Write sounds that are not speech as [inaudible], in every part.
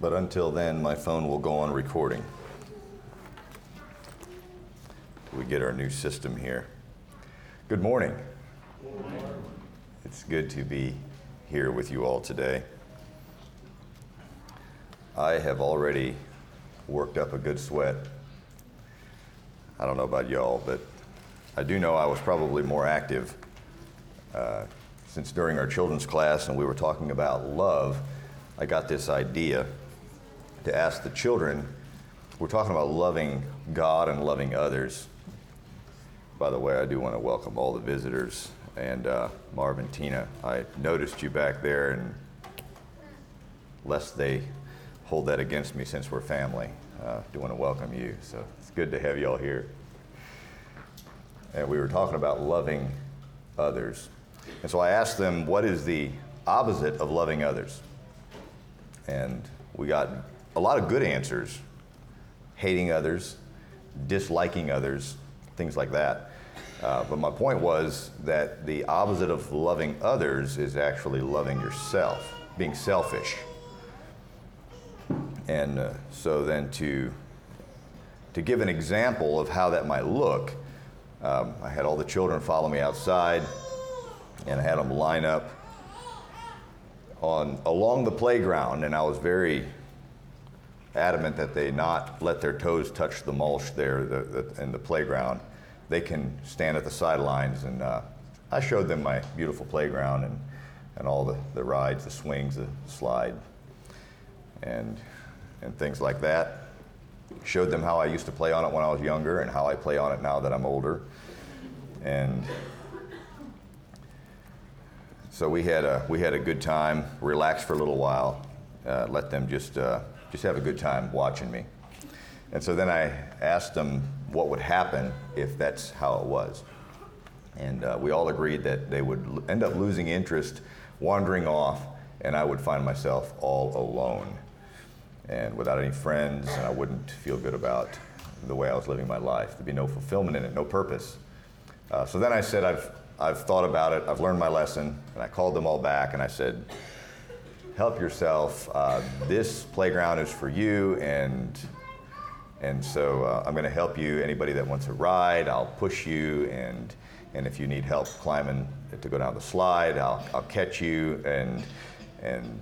But until then, my phone will go on recording. We get our new system here. Good morning. It's good to be here with you all today. I have already worked up a good sweat. I don't know about y'all, but I do know I was probably more active uh, since during our children's class and we were talking about love. I got this idea to ask the children. We're talking about loving God and loving others. By the way, I do want to welcome all the visitors and uh, Marvin, Tina. I noticed you back there, and lest they hold that against me since we're family, uh, do want to welcome you. So it's good to have you all here. And we were talking about loving others. And so I asked them, what is the opposite of loving others? And we got a lot of good answers hating others, disliking others, things like that. Uh, but my point was that the opposite of loving others is actually loving yourself, being selfish. And uh, so then to, to give an example of how that might look, um, I had all the children follow me outside, and I had them line up on along the playground, and I was very adamant that they not let their toes touch the mulch there the, the, in the playground. They can stand at the sidelines, and uh, I showed them my beautiful playground and, and all the, the rides, the swings, the slide, and, and things like that. Showed them how I used to play on it when I was younger and how I play on it now that I'm older. And so we had a, we had a good time, relaxed for a little while, uh, let them just uh, just have a good time watching me. And so then I asked them what would happen if that's how it was. And uh, we all agreed that they would end up losing interest, wandering off, and I would find myself all alone and without any friends, and I wouldn't feel good about the way I was living my life. There'd be no fulfillment in it, no purpose. Uh, so then I said, I've, I've thought about it, I've learned my lesson, and I called them all back and I said, help yourself. Uh, this playground is for you, and and so uh, I'm going to help you. Anybody that wants a ride, I'll push you, and and if you need help climbing to go down the slide, I'll I'll catch you, and and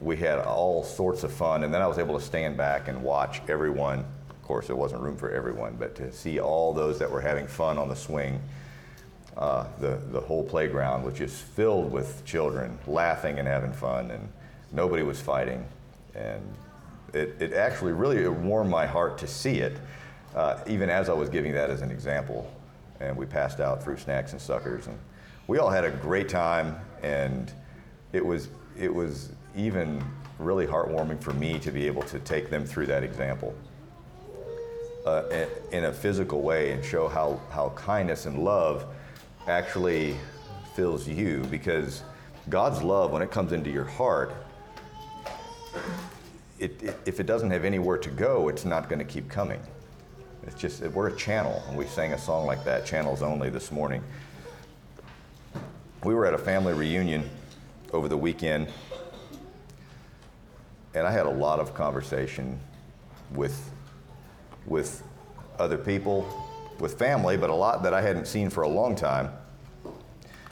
we had all sorts of fun. And then I was able to stand back and watch everyone. Of course, there wasn't room for everyone, but to see all those that were having fun on the swing uh, the, the whole playground was just filled with children laughing and having fun, and nobody was fighting. And it, it actually really warmed my heart to see it, uh, even as I was giving that as an example. And we passed out fruit snacks and suckers, and we all had a great time. And it was it was even really heartwarming for me to be able to take them through that example. Uh, in a physical way and show how, how kindness and love actually fills you because God's love, when it comes into your heart, it, it, if it doesn't have anywhere to go, it's not going to keep coming. It's just, we're a channel, and we sang a song like that, Channels Only, this morning. We were at a family reunion over the weekend, and I had a lot of conversation with, with other people, with family, but a lot that I hadn't seen for a long time.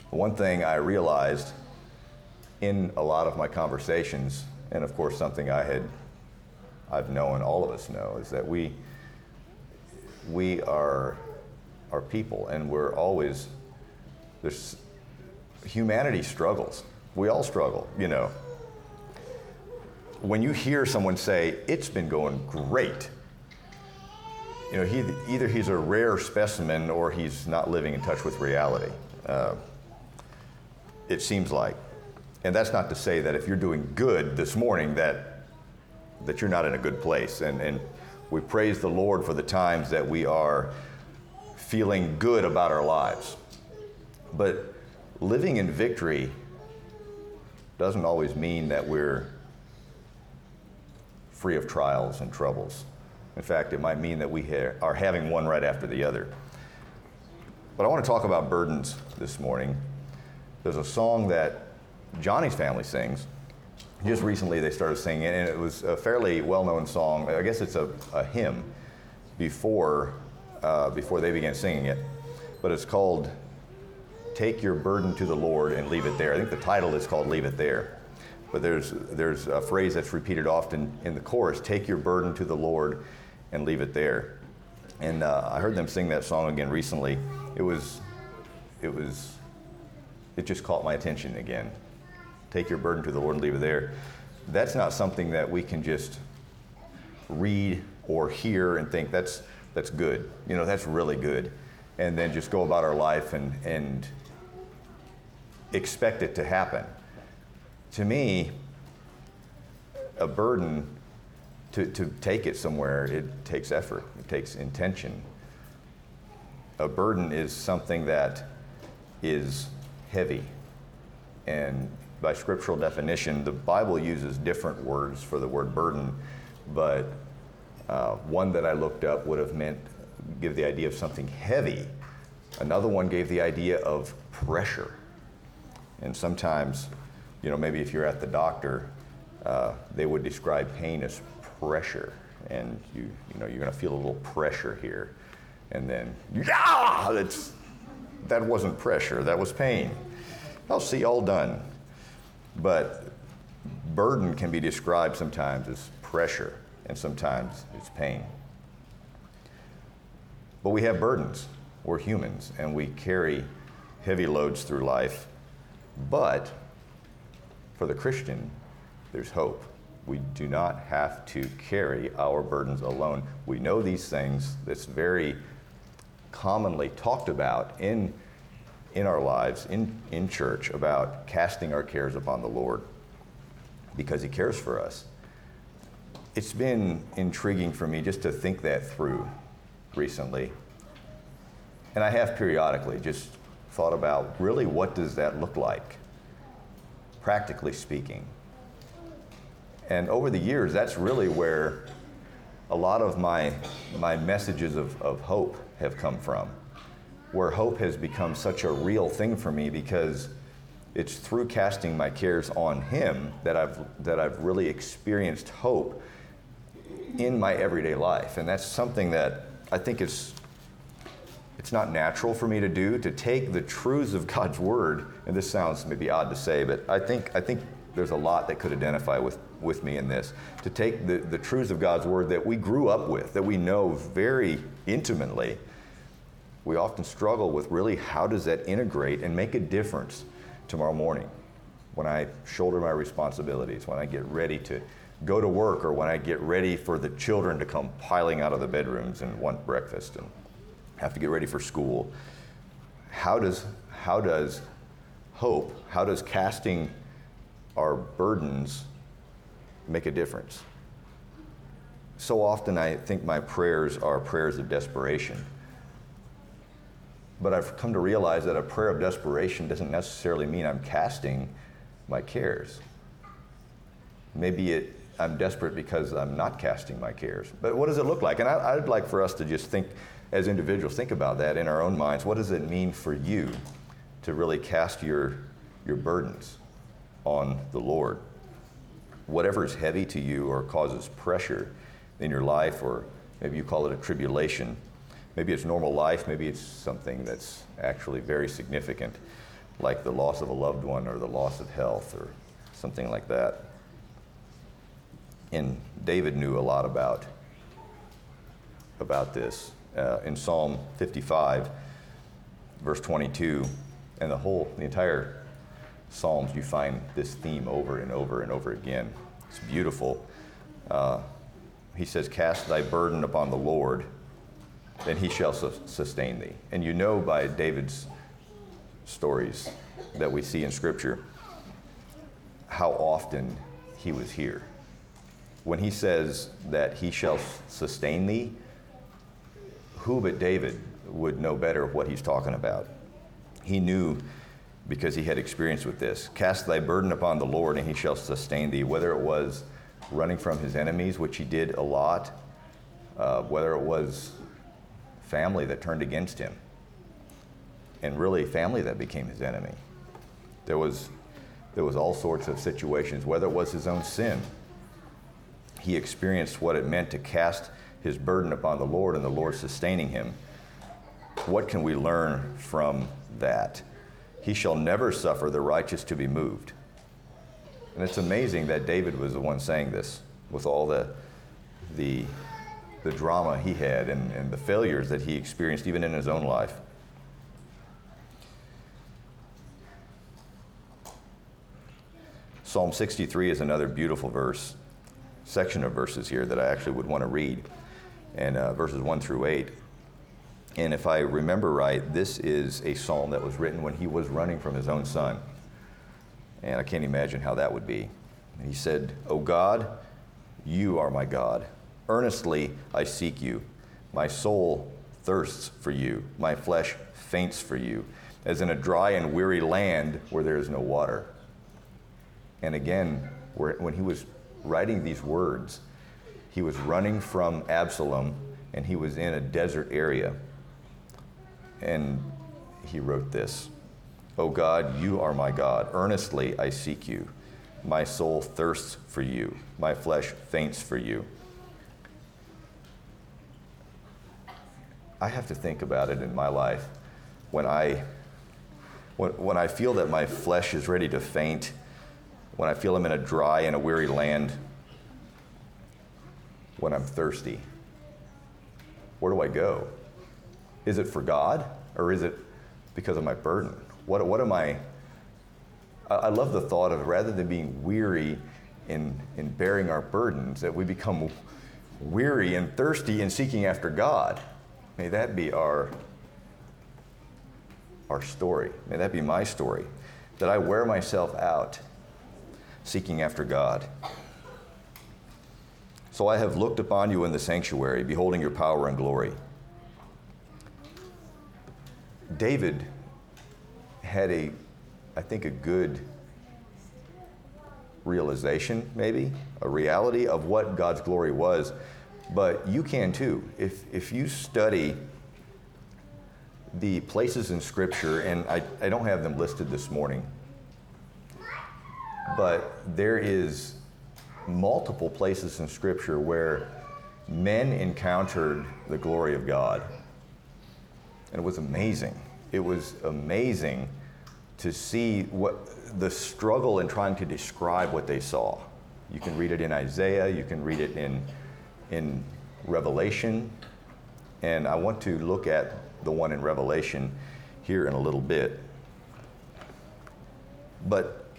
One thing I realized in a lot of my conversations, and of course something I had I've known, all of us know, is that we we are are people and we're always there's humanity struggles. We all struggle, you know. When you hear someone say, it's been going great, you know, he, either he's a rare specimen or he's not living in touch with reality. Uh, it seems like. And that's not to say that if you're doing good this morning that, that you're not in a good place. And, and we praise the Lord for the times that we are feeling good about our lives. But living in victory doesn't always mean that we're free of trials and troubles. In fact, it might mean that we ha- are having one right after the other. But I want to talk about burdens this morning. There's a song that Johnny's family sings. just recently they started singing it, and it was a fairly well-known song. I guess it's a, a hymn before uh, before they began singing it, but it's called "Take Your Burden to the Lord and Leave It There." I think the title is called "Leave It There," but there's there's a phrase that's repeated often in the chorus: "Take your burden to the Lord and leave it there." And uh, I heard them sing that song again recently. It was it was it just caught my attention again take your burden to the Lord and leave it there. That's not something that we can just read or hear and think that's that's good. You know, that's really good. And then just go about our life and, and expect it to happen. To me, a burden to, to take it somewhere, it takes effort, it takes intention. A burden is something that is heavy and by scriptural definition, the Bible uses different words for the word burden, but uh, one that I looked up would have meant give the idea of something heavy. Another one gave the idea of pressure. And sometimes, you know, maybe if you're at the doctor, uh, they would describe pain as pressure, and you, you know, you're going to feel a little pressure here, and then, yeah, that's that wasn't pressure, that was pain. I'll see all done. But burden can be described sometimes as pressure and sometimes it's pain. But we have burdens. We're humans and we carry heavy loads through life. But for the Christian, there's hope. We do not have to carry our burdens alone. We know these things that's very commonly talked about in in our lives, in, in church, about casting our cares upon the Lord because He cares for us. It's been intriguing for me just to think that through recently. And I have periodically just thought about really what does that look like, practically speaking. And over the years, that's really where a lot of my, my messages of, of hope have come from where hope has become such a real thing for me because it's through casting my cares on him that I've that I've really experienced hope in my everyday life. And that's something that I think is it's not natural for me to do to take the truths of [laughs] God's word and this sounds maybe odd to say but I think I think there's a lot that could identify with with me in this to take the, the truths of God's word that we grew up with that we know very intimately we often struggle with really how does that integrate and make a difference tomorrow morning when I shoulder my responsibilities, when I get ready to go to work, or when I get ready for the children to come piling out of the bedrooms and want breakfast and have to get ready for school. How does, how does hope, how does casting our burdens make a difference? So often I think my prayers are prayers of desperation. But I've come to realize that a prayer of desperation doesn't necessarily mean I'm casting my cares. Maybe it, I'm desperate because I'm not casting my cares. But what does it look like? And I, would like for us to just think, as individuals, think about that in our own minds. What does it mean for you to really cast your, your burdens on the Lord? Whatever is heavy to you or causes pressure in your life, or maybe you call it a tribulation maybe it's normal life, maybe it's something that's actually very significant, like the loss of a loved one or the loss of health or something like that. And David knew a lot about, about this. Uh, in Psalm 55, verse 22, and the whole, the entire Psalms, you find this theme over and over and over again. It's beautiful. Uh, he says, Cast thy burden upon the Lord then he shall su- sustain thee. And you know by David's stories that we see in Scripture how often he was here. When he says that he shall sustain thee, who but David would know better what he's talking about? He knew because he had experience with this. Cast thy burden upon the Lord, and he shall sustain thee. Whether it was running from his enemies, which he did a lot, uh, whether it was family that turned against him, and really family that became his enemy. There was There was all sorts of situations, whether it was his own sin. He experienced what it meant to cast his burden upon the Lord and the Lord sustaining him. What can we learn from that? He shall never suffer the righteous to be moved. And it's amazing that David was the one saying this with all the, the, the drama he had and, and the failures that he experienced even in his own life. Psalm 63 is another beautiful verse, section of verses here that I actually would want to read, and uh, verses 1 through 8. And if I remember right, this is a psalm that was written when he was running from his own son. And I can't imagine how that would be. And he said, O God, you are my God. Earnestly I seek you. My soul thirsts for you. My flesh faints for you, as in a dry and weary land where there is no water. And again, when he was writing these words, he was running from Absalom and he was in a desert area. And he wrote this O God, you are my God. Earnestly I seek you. My soul thirsts for you. My flesh faints for you. I have to think about it in my life when I when, when I feel that my flesh is ready to faint, when I feel I'm in a dry and a weary land, when I'm thirsty. Where do I go? Is it for God or is it because of my burden? What, what am I? I love the thought of rather than being weary in, in bearing our burdens, that we become weary and thirsty in seeking after God. May that be our, our story. May that be my story. That I wear myself out seeking after God. So I have looked upon you in the sanctuary, beholding your power and glory. David had a, I think, a good realization, maybe, a reality of what God's glory was. But you can too. If, if you study the places in Scripture, and I, I don't have them listed this morning, but there is multiple places in Scripture where men encountered the glory of God. And it was amazing. It was amazing to see what the struggle in trying to describe what they saw. You can read it in Isaiah, you can read it in, in Revelation, and I want to look at the one in Revelation here in a little bit. But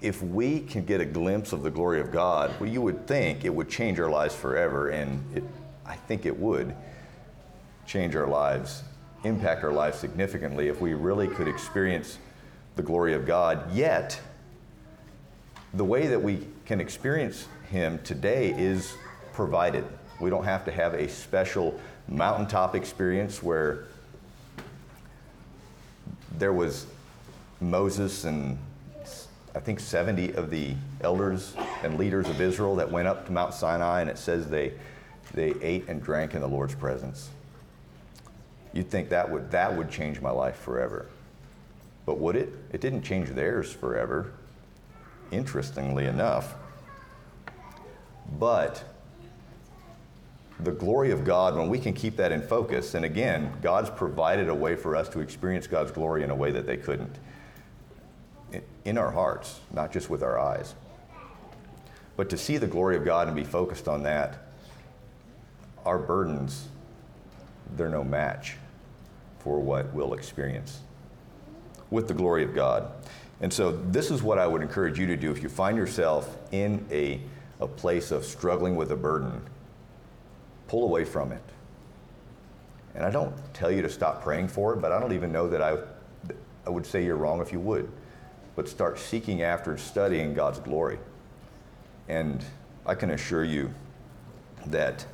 if we can get a glimpse of the glory of God, well, you would think it would change our lives forever, and it, I think it would change our lives, impact our lives significantly if we really could experience the glory of God. Yet, the way that we can experience Him today is provided. We don't have to have a special mountaintop experience where there was Moses and I think 70 of the elders and leaders of Israel that went up to Mount Sinai, and it says they, they ate and drank in the Lord's presence. You'd think that would, that would change my life forever. But would it? It didn't change theirs forever, interestingly enough. But the glory of God, when we can keep that in focus, and again, God's provided a way for us to experience God's glory in a way that they couldn't in our hearts, not just with our eyes. But to see the glory of God and be focused on that, our burdens, they're no match for what we'll experience with the glory of God. And so, this is what I would encourage you to do if you find yourself in a, a place of struggling with a burden, pull away from it. And I don't tell you to stop praying for it, but I don't even know that I, I would say you're wrong if you would but start seeking after and studying God's glory. And I can assure you that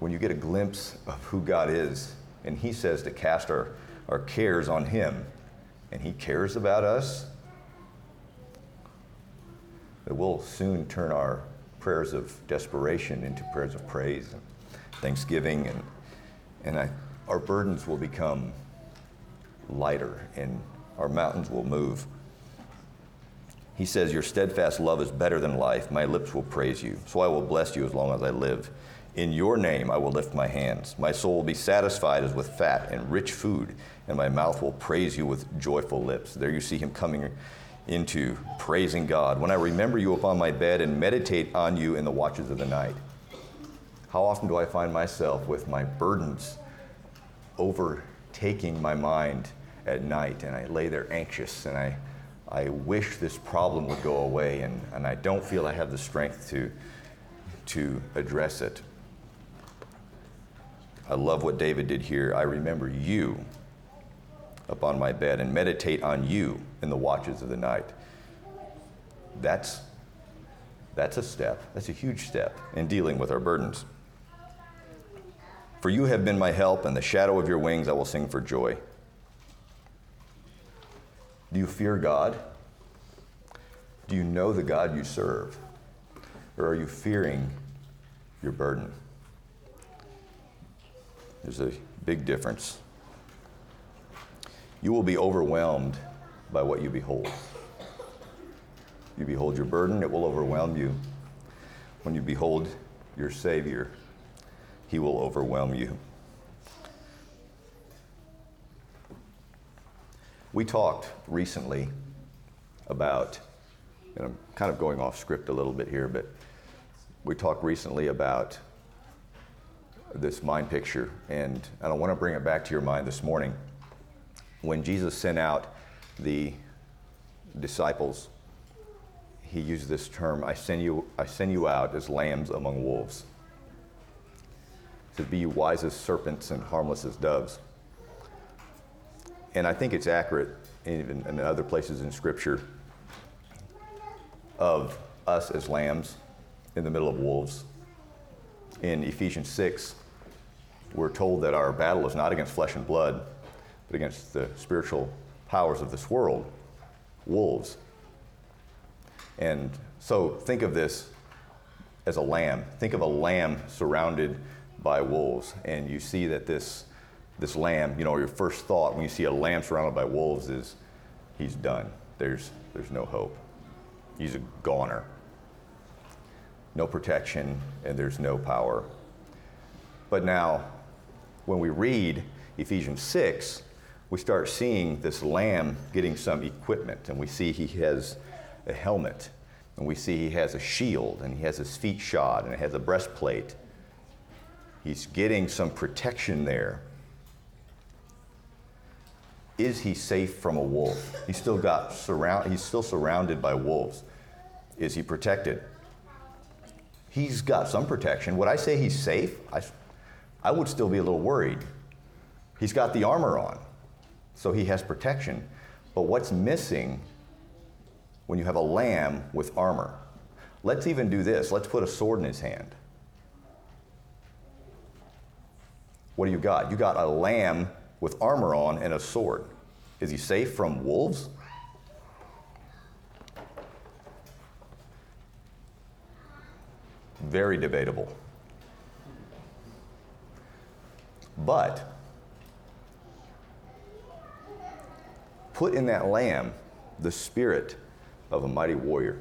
when you get a glimpse of who God is, and He says to cast our, our cares on Him, and He cares about us, that we'll soon turn our prayers of desperation into prayers of praise and thanksgiving, and, and I, our burdens will become lighter and our mountains will move. He says, Your steadfast love is better than life. My lips will praise you. So I will bless you as long as I live. In your name I will lift my hands. My soul will be satisfied as with fat and rich food, and my mouth will praise you with joyful lips. There you see him coming into praising God. When I remember you upon my bed and meditate on you in the watches of the night. How often do I find myself with my burdens overtaking my mind at night, and I lay there anxious and I I wish this problem would go away, and, and I don't feel I have the strength to, to address it. I love what David did here. I remember you upon my bed and meditate on you in the watches of the night. That's, that's a step. That's a huge step in dealing with our burdens. For you have been my help, and the shadow of your wings I will sing for joy. Do you fear God? Do you know the God you serve? Or are you fearing your burden? There's a big difference. You will be overwhelmed by what you behold. You behold your burden, it will overwhelm you. When you behold your Savior, He will overwhelm you. We talked recently about, and I'm kind of going off script a little bit here, but we talked recently about this mind picture, and I want to bring it back to your mind this morning. When Jesus sent out the disciples, he used this term, I send you, I send you out as lambs among wolves. To Be wise as serpents and harmless as doves and I think it's accurate even in other places in Scripture of us as lambs in the middle of wolves. In Ephesians 6, we're told that our battle is not against flesh and blood, but against the spiritual powers of this world, wolves. And so think of this as a lamb. Think of a lamb surrounded by wolves, and you see that this this lamb, you know, your first thought when you see a lamb surrounded by wolves is he's done. There's, there's no hope. He's a goner. No protection, and there's no power. But now, when we read Ephesians 6, we start seeing this lamb getting some equipment, and we see he has a helmet, and we see he has a shield, and he has his feet shod, and he has a breastplate. He's getting some protection there is he safe from a wolf? He's still got surround, he's still surrounded by wolves. Is he protected? He's got some protection. Would I say he's safe? I, I would still be a little worried. He's got the armor on, so he has protection. But what's missing when you have a lamb with armor? Let's even do this. Let's put a sword in his hand. What do you got? You got a lamb with armor on and a sword. Is he safe from wolves? Very debatable. But put in that lamb the spirit of a mighty warrior.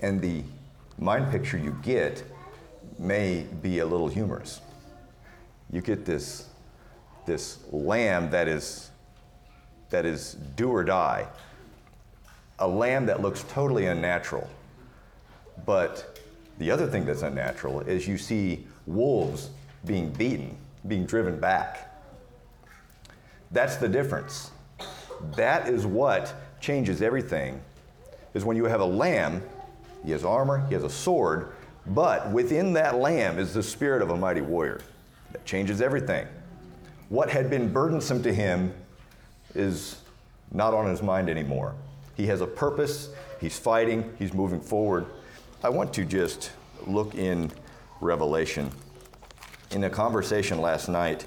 And the mind picture you get may be a little humorous. You get this, this lamb that is, that is do or die, a lamb that looks totally unnatural. But the other thing that's unnatural is you see wolves being beaten, being driven back. That's the difference. That is what changes everything. Is when you have a lamb, he has armor, he has a sword, but within that lamb is the spirit of a mighty warrior. That changes everything. What had been burdensome to him is not on his mind anymore. He has a purpose, he's fighting, he's moving forward. I want to just look in Revelation. In a conversation last night,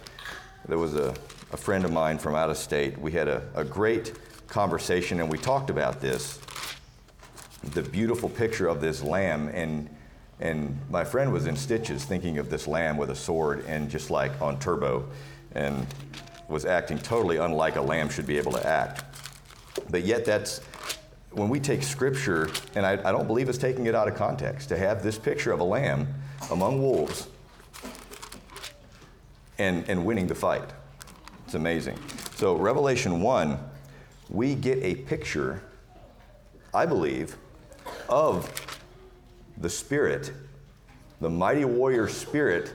there was a, a friend of mine from out of state. We had a, a great conversation and we talked about this the beautiful picture of this lamb and and my friend was in stitches thinking of this lamb with a sword and just like on turbo. And was acting totally unlike a lamb should be able to act. But yet, that's when we take scripture, and I, I don't believe it's taking it out of context, to have this picture of a lamb among wolves and, and winning the fight. It's amazing. So, Revelation 1, we get a picture, I believe, of the spirit, the mighty warrior spirit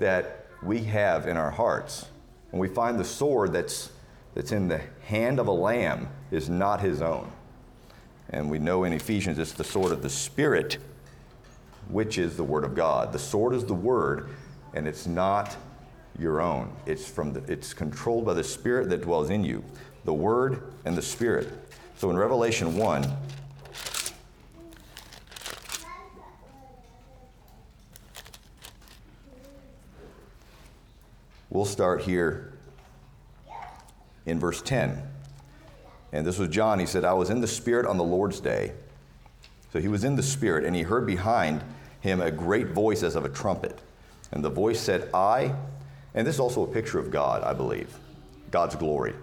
that we have in our hearts. And we find the sword that's, that's in the hand of a lamb is not his own. And we know in Ephesians it's the sword of the Spirit, which is the Word of God. The sword is the Word, and it's not your own. It's, from the, it's controlled by the Spirit that dwells in you, the Word and the Spirit. So in Revelation 1, we'll start here in verse 10. And this was John. He said, I was in the Spirit on the Lord's day. So he was in the Spirit, and he heard behind him a great voice as of a trumpet. And the voice said, I, and this is also a picture of God, I believe, God's glory.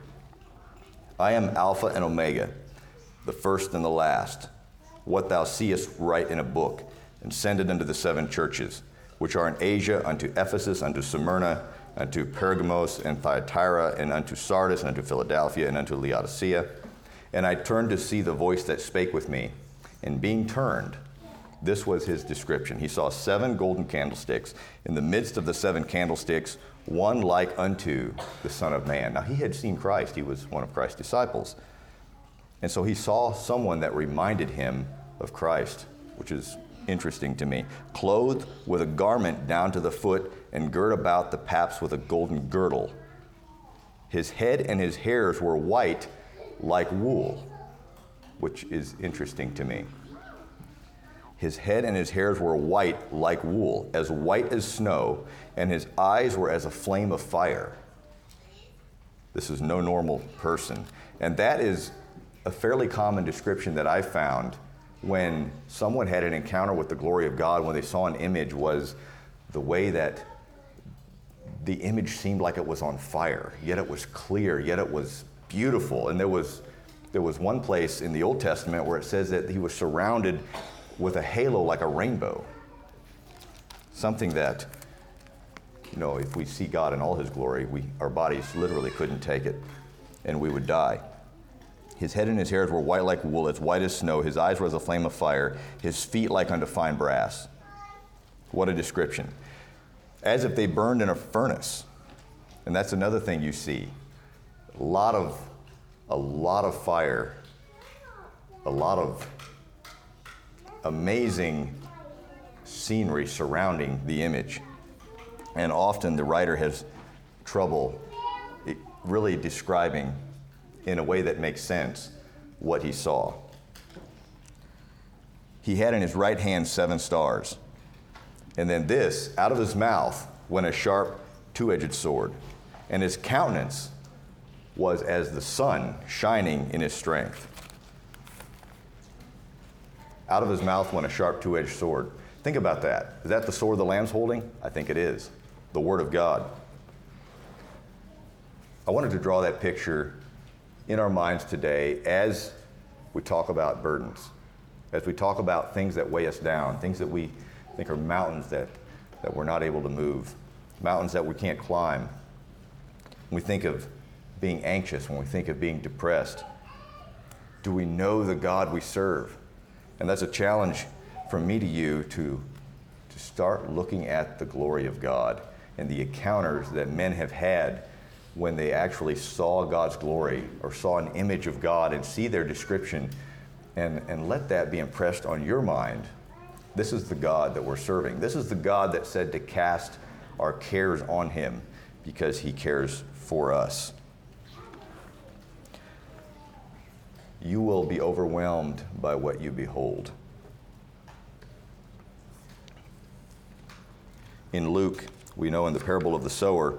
I am Alpha and Omega, the first and the last. What thou seest, write in a book, and send it unto the seven churches, which are in Asia, unto Ephesus, unto Smyrna, unto Pergamos and Thyatira, and unto Sardis, and unto Philadelphia, and unto Laodicea. And I turned to see the voice that spake with me. And being turned, this was his description. He saw seven golden candlesticks. In the midst of the seven candlesticks, one like unto the Son of Man. Now, he had seen Christ, he was one of Christ's disciples. And so he saw someone that reminded him of Christ, which is interesting to me. Clothed with a garment down to the foot, and girt about the paps with a golden girdle. His head and his hairs were white like wool, which is interesting to me. His head and his hairs were white like wool, as white as snow, and his eyes were as a flame of fire. This is no normal person. And that is a fairly common description that I found when someone had an encounter with the glory of God, when they saw an image, was the way that the image seemed like it was on fire, yet it was clear, yet it was beautiful. And there was, there was one place in the Old Testament where it says that he was surrounded with a halo like a rainbow. Something that, you know, if we see God in all his glory, we, our bodies literally couldn't take it and we would die. His head and his hairs were white like wool, as white as snow. His eyes were as a flame of fire, his feet like unto fine brass. What a description as if they burned in a furnace. And that's another thing you see. A lot of, a lot of fire, a lot of amazing scenery surrounding the image. And often the writer has trouble eh, really describing in a way that makes sense what he saw. He had in his right hand seven stars. And then this, out of his mouth went a sharp, two edged sword, and his countenance was as the sun shining in his strength. Out of his mouth went a sharp, two edged sword. Think about that. Is that the sword the Lamb's holding? I think it is. The Word of God. I wanted to draw that picture in our minds today as we talk about burdens, as we talk about things that weigh us down, things that we think are mountains that, that we're not able to move, mountains that we can't climb. When we think of being anxious, when we think of being depressed, do we know the God we serve? And that's a challenge from me to you to, to start looking at the glory of God and the encounters that men have had when they actually saw God's glory or saw an image of God and see their description and, and let that be impressed on your mind this is the God that we're serving. This is the God that said to cast our cares on him because he cares for us. You will be overwhelmed by what you behold. In Luke, we know in the parable of the sower,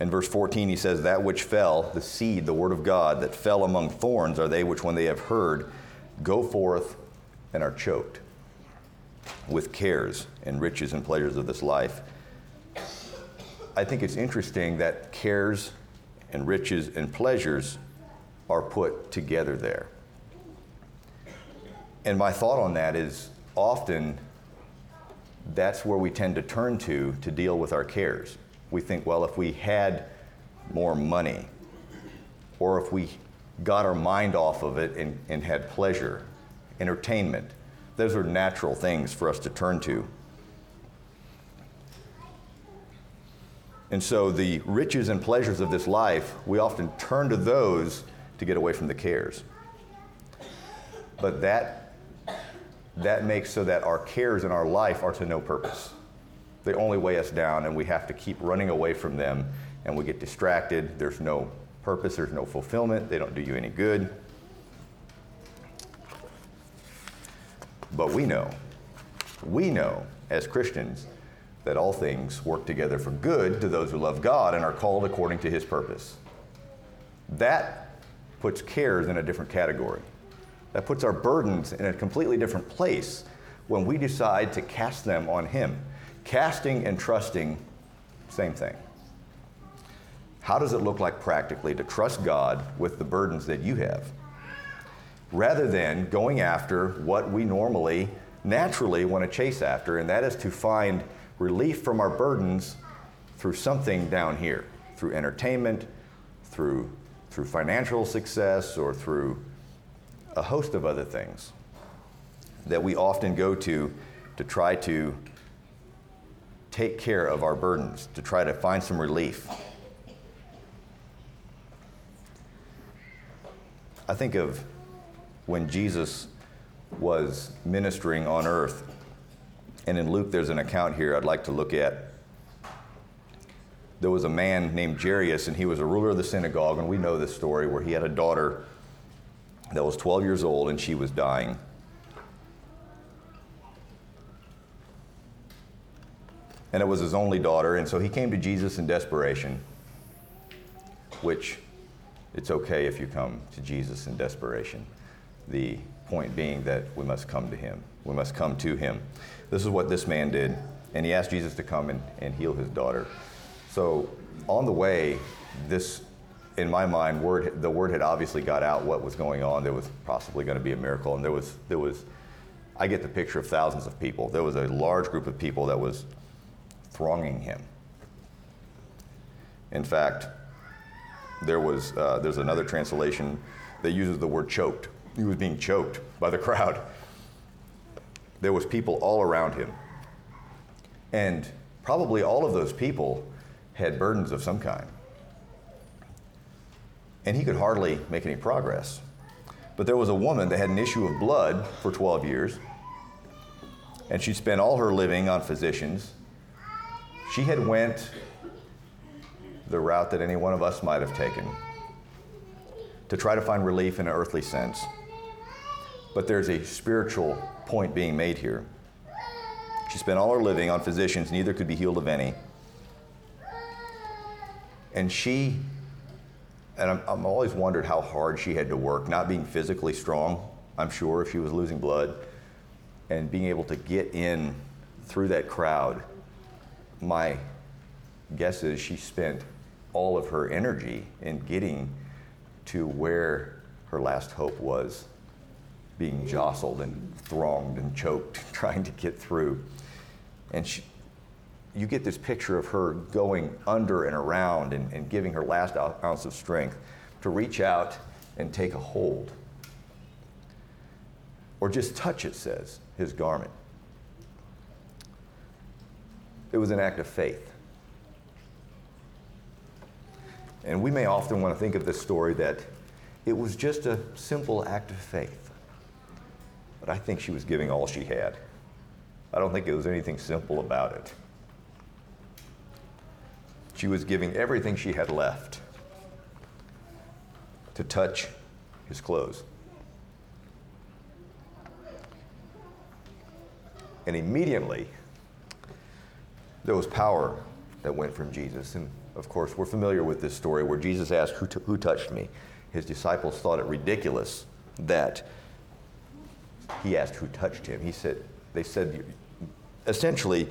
in verse 14, he says, That which fell, the seed, the word of God, that fell among thorns, are they which, when they have heard, go forth and are choked with cares and riches and pleasures of this life. I think it's interesting that cares and riches and pleasures are put together there. And my thought on that is often that's where we tend to turn to to deal with our cares. We think, well, if we had more money, or if we got our mind off of it and, and had pleasure, entertainment, those are natural things for us to turn to. And so the riches and pleasures of this life, we often turn to those to get away from the cares. But that, that makes so that our cares in our life are to no purpose. They only weigh us down, and we have to keep running away from them, and we get distracted. There's no purpose, there's no fulfillment, they don't do you any good. But we know, we know as Christians that all things work together for good to those who love God and are called according to his purpose. That puts cares in a different category. That puts our burdens in a completely different place when we decide to cast them on him. Casting and trusting, same thing. How does it look like practically to trust God with the burdens that you have? Rather than going after what we normally, naturally want to chase after, and that is to find relief from our burdens through something down here, through entertainment, through, through financial success, or through a host of other things that we often go to to try to take care of our burdens, to try to find some relief. I think of when Jesus was ministering on earth and in Luke, there's an account here I'd like to look at. There was a man named Jairus, and he was a ruler of the synagogue, and we know this story where he had a daughter that was 12 years old and she was dying. And it was his only daughter, and so he came to Jesus in desperation, which it's okay if you come to Jesus in desperation. The point being that we must come to him. We must come to him. This is what this man did. And he asked Jesus to come and, and heal his daughter. So on the way, this, in my mind, word, the word had obviously got out what was going on. There was possibly going to be a miracle. And there was, there was, I get the picture of thousands of people. There was a large group of people that was thronging him. In fact, there was, uh, there's another translation that uses the word choked. He was being choked by the crowd there was people all around him. And probably all of those people had burdens of some kind. And he could hardly make any progress. But there was a woman that had an issue of blood for 12 years, and she spent all her living on physicians. She had went the route that any one of us might have taken to try to find relief in an earthly sense. But there's a spiritual point being made here. She spent all her living on physicians, neither could be healed of any. And she, and I'm, I'm always wondered how hard she had to work, not being physically strong, I'm sure, if she was losing blood, and being able to get in through that crowd. My guess is she spent all of her energy in getting to where her last hope was being jostled and thronged and choked, [laughs] trying to get through. And she, you get this picture of her going under and around and, and giving her last ounce of strength to reach out and take a hold. Or just touch, it says, his garment. It was an act of faith. And we may often want to think of this story that it was just a simple act of faith. But I think she was giving all she had. I don't think it was anything simple about it. She was giving everything she had left to touch his clothes. And immediately, there was power that went from Jesus. And of course, we're familiar with this story where Jesus asked, Who, t- who touched me? His disciples thought it ridiculous that he asked who touched him. He said, they said, essentially,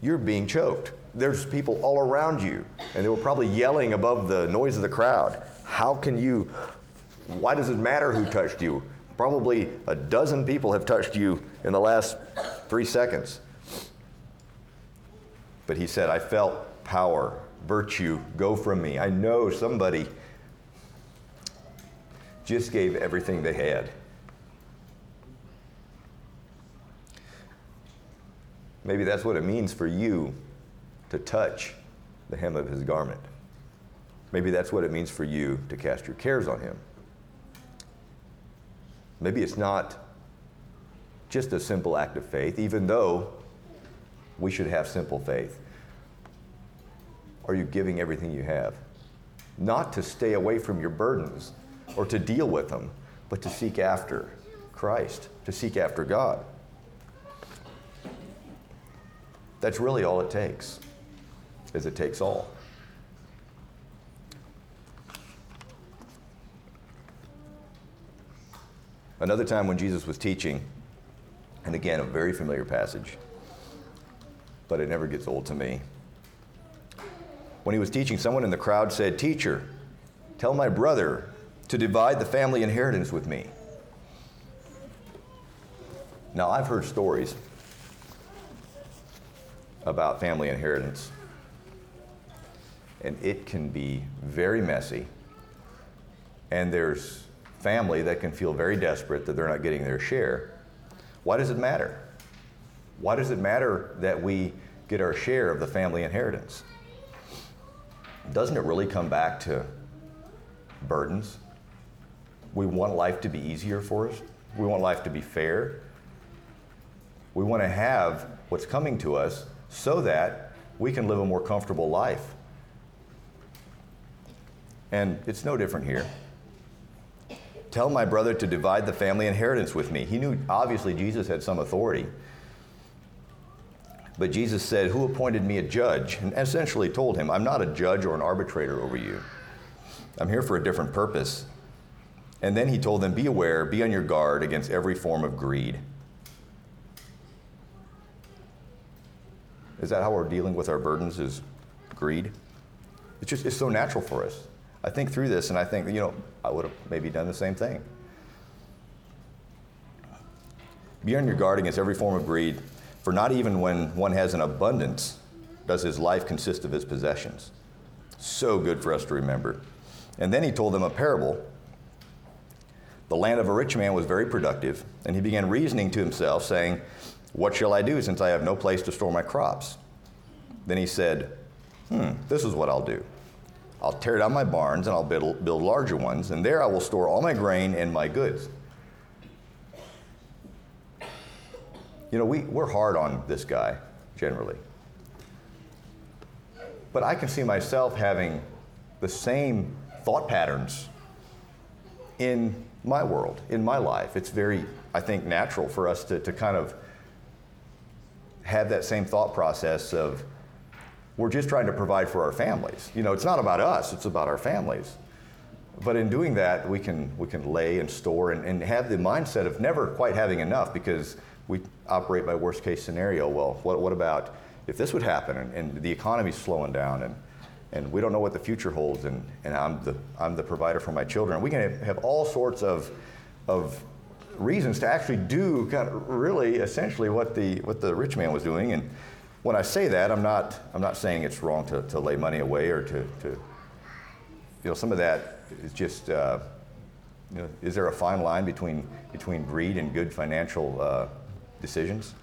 you're being choked. there's people all around you, and they were probably yelling above the noise of the crowd. How can you, why does it matter who touched you? Probably a dozen people have touched you in the last three seconds. But he said, I felt power, virtue go from me. I know somebody just gave everything they had. Maybe that's what it means for you to touch the hem of his garment. Maybe that's what it means for you to cast your cares on him. Maybe it's not just a simple act of faith, even though we should have simple faith. Are you giving everything you have? Not to stay away from your burdens or to deal with them, but to seek after Christ, to seek after God. That's really all it takes, is it takes all. Another time when Jesus was teaching, and again, a very familiar passage, but it never gets old to me. When he was teaching, someone in the crowd said, Teacher, tell my brother to divide the family inheritance with me. Now, I've heard stories about family inheritance, and it can be very messy, and there's family that can feel very desperate that they're not getting their share. Why does it matter? Why does it matter that we get our share of the family inheritance? Doesn't it really come back to burdens? We want life to be easier for us. We want life to be fair. We want to have what's coming to us so that we can live a more comfortable life. And it's no different here. Tell my brother to divide the family inheritance with me. He knew, obviously, Jesus had some authority. But Jesus said, Who appointed me a judge? And essentially told him, I'm not a judge or an arbitrator over you. I'm here for a different purpose. And then he told them, Be aware, be on your guard against every form of greed. Is that how we're dealing with our burdens? Is greed? It's just it's so natural for us. I think through this and I think, you know, I would have maybe done the same thing. Be on your guard against every form of greed, for not even when one has an abundance does his life consist of his possessions. So good for us to remember. And then he told them a parable. The land of a rich man was very productive, and he began reasoning to himself, saying, What shall I do since I have no place to store my crops? Then he said, Hmm, this is what I'll do. I'll tear down my barns and I'll build, build larger ones, and there I will store all my grain and my goods. You know, we, we're hard on this guy, generally. But I can see myself having the same thought patterns in my world, in my life. It's very, I think, natural for us to, to kind of have that same thought process of, we're just trying to provide for our families. You know, it's not about us, it's about our families. But in doing that, we can, we can lay and store and, and have the mindset of never quite having enough because we operate by worst case scenario. Well, what, what about if this would happen and, and the economy's slowing down and, and we don't know what the future holds and, and I'm, the, I'm the provider for my children? We can have, all sorts of, of reasons to actually do kind of really essentially what the, what the rich man was doing. And, when I say that, I'm not, I'm not saying it's wrong to, to lay money away or to, to, you know, some of that is just, uh, you know, is there a fine line between, between greed and good financial uh, decisions?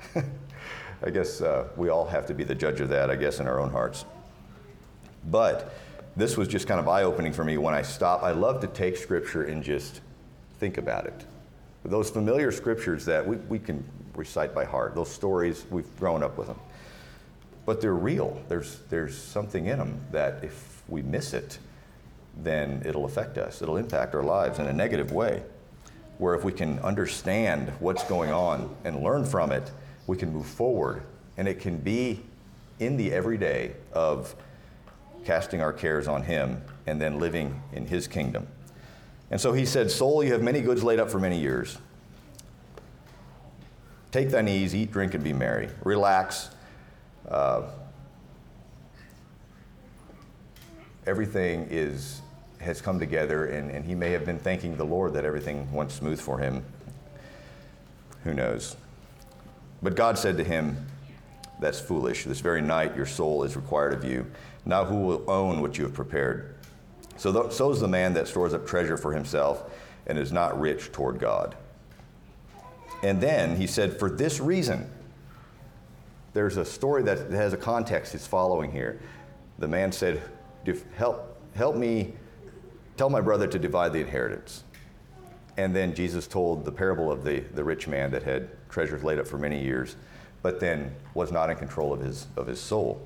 [laughs] I guess uh, we all have to be the judge of that, I guess, in our own hearts. But this was just kind of eye opening for me when I stop. I love to take scripture and just think about it. Those familiar scriptures that we, we can recite by heart, those stories, we've grown up with them but they're real. There's, there's something in them that if we miss it, then it'll affect us. It'll impact our lives in a negative way. Where if we can understand what's going on and learn from it, we can move forward. And it can be in the everyday of casting our cares on Him and then living in His kingdom. And so he said, Soul, you have many goods laid up for many years. Take thine ease, eat, drink, and be merry. Relax, uh, everything is, has come together, and, and he may have been thanking the Lord that everything went smooth for him. Who knows? But God said to him, That's foolish. This very night your soul is required of you. Now who will own what you have prepared? So, th- so is the man that stores up treasure for himself and is not rich toward God. And then he said, For this reason, there's a story that has a context it's following here. The man said, Help, help me, tell my brother to divide the inheritance. And then Jesus told the parable of the, the rich man that had treasures laid up for many years, but then was not in control of his, of his soul.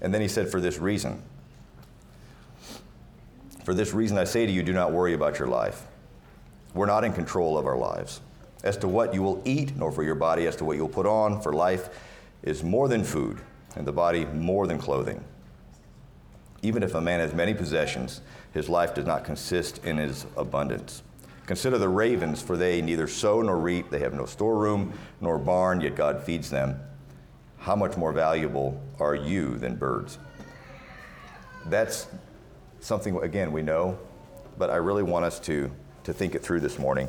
And then he said, For this reason, for this reason I say to you, do not worry about your life. We're not in control of our lives. As to what you will eat, nor for your body, as to what you'll put on, for life is more than food, and the body more than clothing. Even if a man has many possessions, his life does not consist in his abundance. Consider the ravens, for they neither sow nor reap, they have no storeroom nor barn, yet God feeds them. How much more valuable are you than birds? That's something, again, we know, but I really want us to, to think it through this morning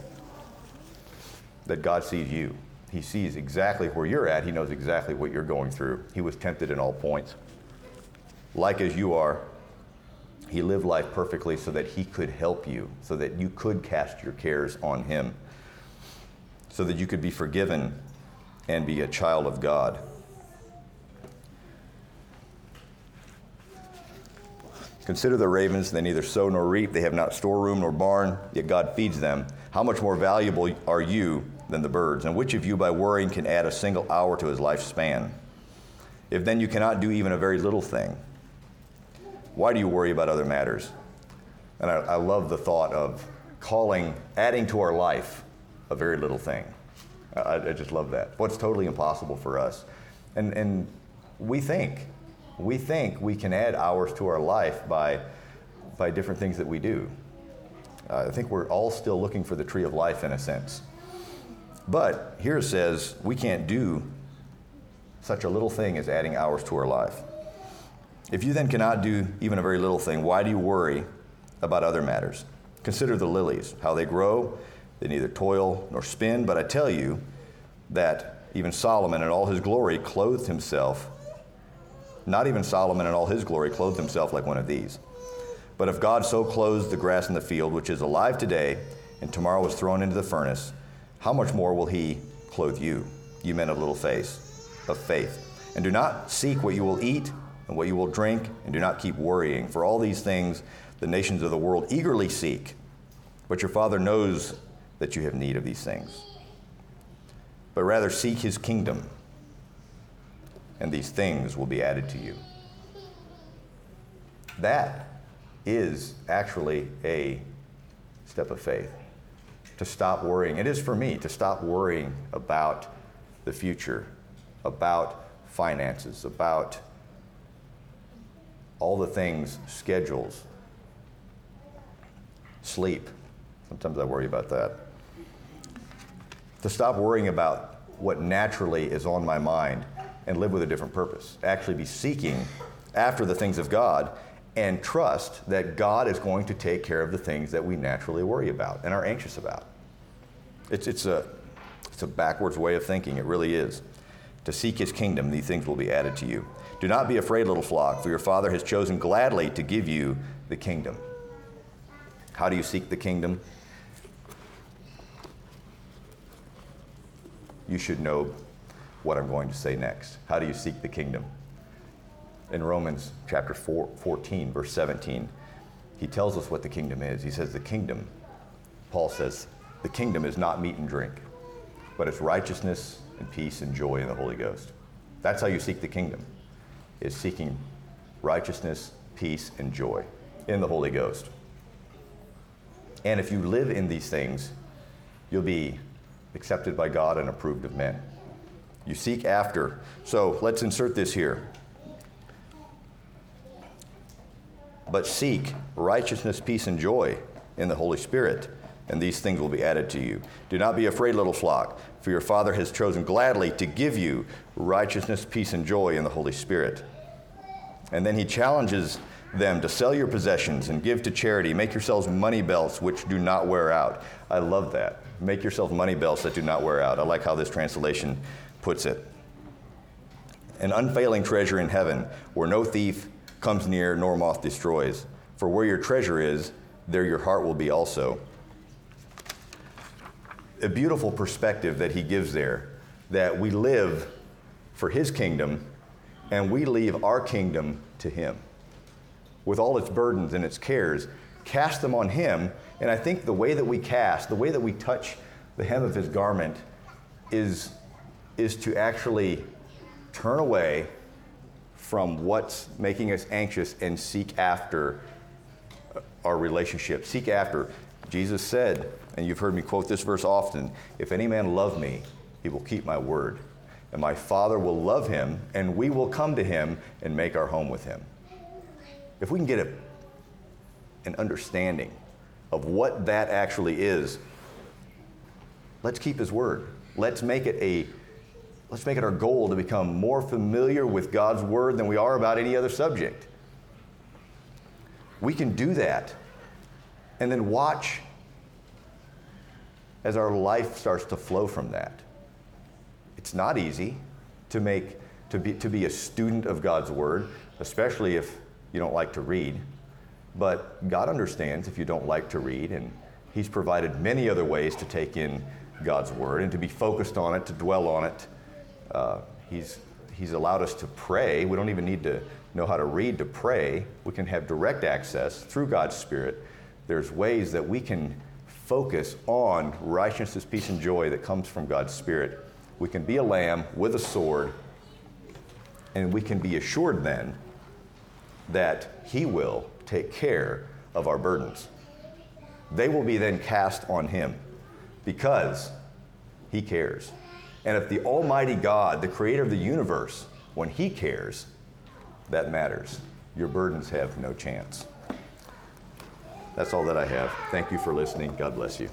that God sees you. He sees exactly where you're at, He knows exactly what you're going through. He was tempted in all points. Like as you are, he lived life perfectly so that he could help you, so that you could cast your cares on him, so that you could be forgiven and be a child of God. Consider the ravens, they neither sow nor reap, they have not storeroom nor barn, yet God feeds them. How much more valuable are you than the birds? And which of you, by worrying, can add a single hour to his lifespan? If then you cannot do even a very little thing, why do you worry about other matters? And I, I love the thought of calling, adding to our life a very little thing. I, I just love that. What's totally impossible for us. And, and we think, we think we can add hours to our life by, by different things that we do. Uh, I think we're all still looking for the tree of life in a sense. But here it says we can't do such a little thing as adding hours to our life. If you then cannot do even a very little thing, why do you worry about other matters? Consider the lilies, how they grow. They neither toil nor spin, but I tell you that even Solomon in all his glory clothed himself. Not even Solomon in all his glory clothed himself like one of these. But if God so clothes the grass in the field, which is alive today and tomorrow is thrown into the furnace, how much more will he clothe you, you men of little faith, of faith? And do not seek what you will eat and what you will drink, and do not keep worrying. For all these things the nations of the world eagerly seek, but your Father knows that you have need of these things. But rather seek his kingdom, and these things will be added to you. That is actually a step of faith. To stop worrying. It is for me to stop worrying about the future, about finances, about all the things, schedules, sleep. Sometimes I worry about that. To stop worrying about what naturally is on my mind and live with a different purpose. Actually, be seeking after the things of God and trust that God is going to take care of the things that we naturally worry about and are anxious about. It's, it's, a, it's a backwards way of thinking, it really is. To seek his kingdom, these things will be added to you. Do not be afraid, little flock, for your Father has chosen gladly to give you the kingdom. How do you seek the kingdom? You should know what I'm going to say next. How do you seek the kingdom? In Romans chapter 4, 14, verse 17, he tells us what the kingdom is. He says, The kingdom, Paul says, the kingdom is not meat and drink, but it's righteousness and peace and joy in the Holy Ghost. That's how you seek the kingdom is seeking righteousness, peace, and joy in the Holy Ghost. And if you live in these things, you'll be accepted by God and approved of men. You seek after. So let's insert this here. But seek righteousness, peace, and joy in the Holy Spirit, and these things will be added to you. Do not be afraid, little flock, for your Father has chosen gladly to give you righteousness, peace, and joy in the Holy Spirit. And then he challenges them to sell your possessions and give to charity. Make yourselves money belts which do not wear out. I love that. Make yourselves money belts that do not wear out. I like how this translation puts it. An unfailing treasure in heaven where no thief comes near nor moth destroys. For where your treasure is, there your heart will be also. A beautiful perspective that he gives there that we live for his kingdom and we leave our kingdom to him with all its burdens and its cares, cast them on Him. And I think the way that we cast, the way that we touch the hem of His garment, is, is to actually turn away from what's making us anxious and seek after our relationship. Seek after. Jesus said, and you've heard me quote this verse often if any man love me, he will keep my word. And my Father will love him, and we will come to him and make our home with him if we can get a, an understanding of what that actually is, let's keep his word. Let's make it a let's make it our goal to become more familiar with God's word than we are about any other subject. We can do that and then watch as our life starts to flow from that. It's not easy to make to be to be a student of God's word, especially if you don't like to read. But God understands if you don't like to read, and He's provided many other ways to take in God's Word and to be focused on it, to dwell on it. Uh, he's, he's allowed us to pray. We don't even need to know how to read to pray. We can have direct access through God's Spirit. There's ways that we can focus on righteousness, peace, and joy that comes from God's Spirit. We can be a lamb with a sword, and we can be assured then that He will take care of our burdens. They will be then cast on Him because He cares. And if the Almighty God, the creator of the universe, when He cares, that matters. Your burdens have no chance. That's all that I have. Thank you for listening. God bless you.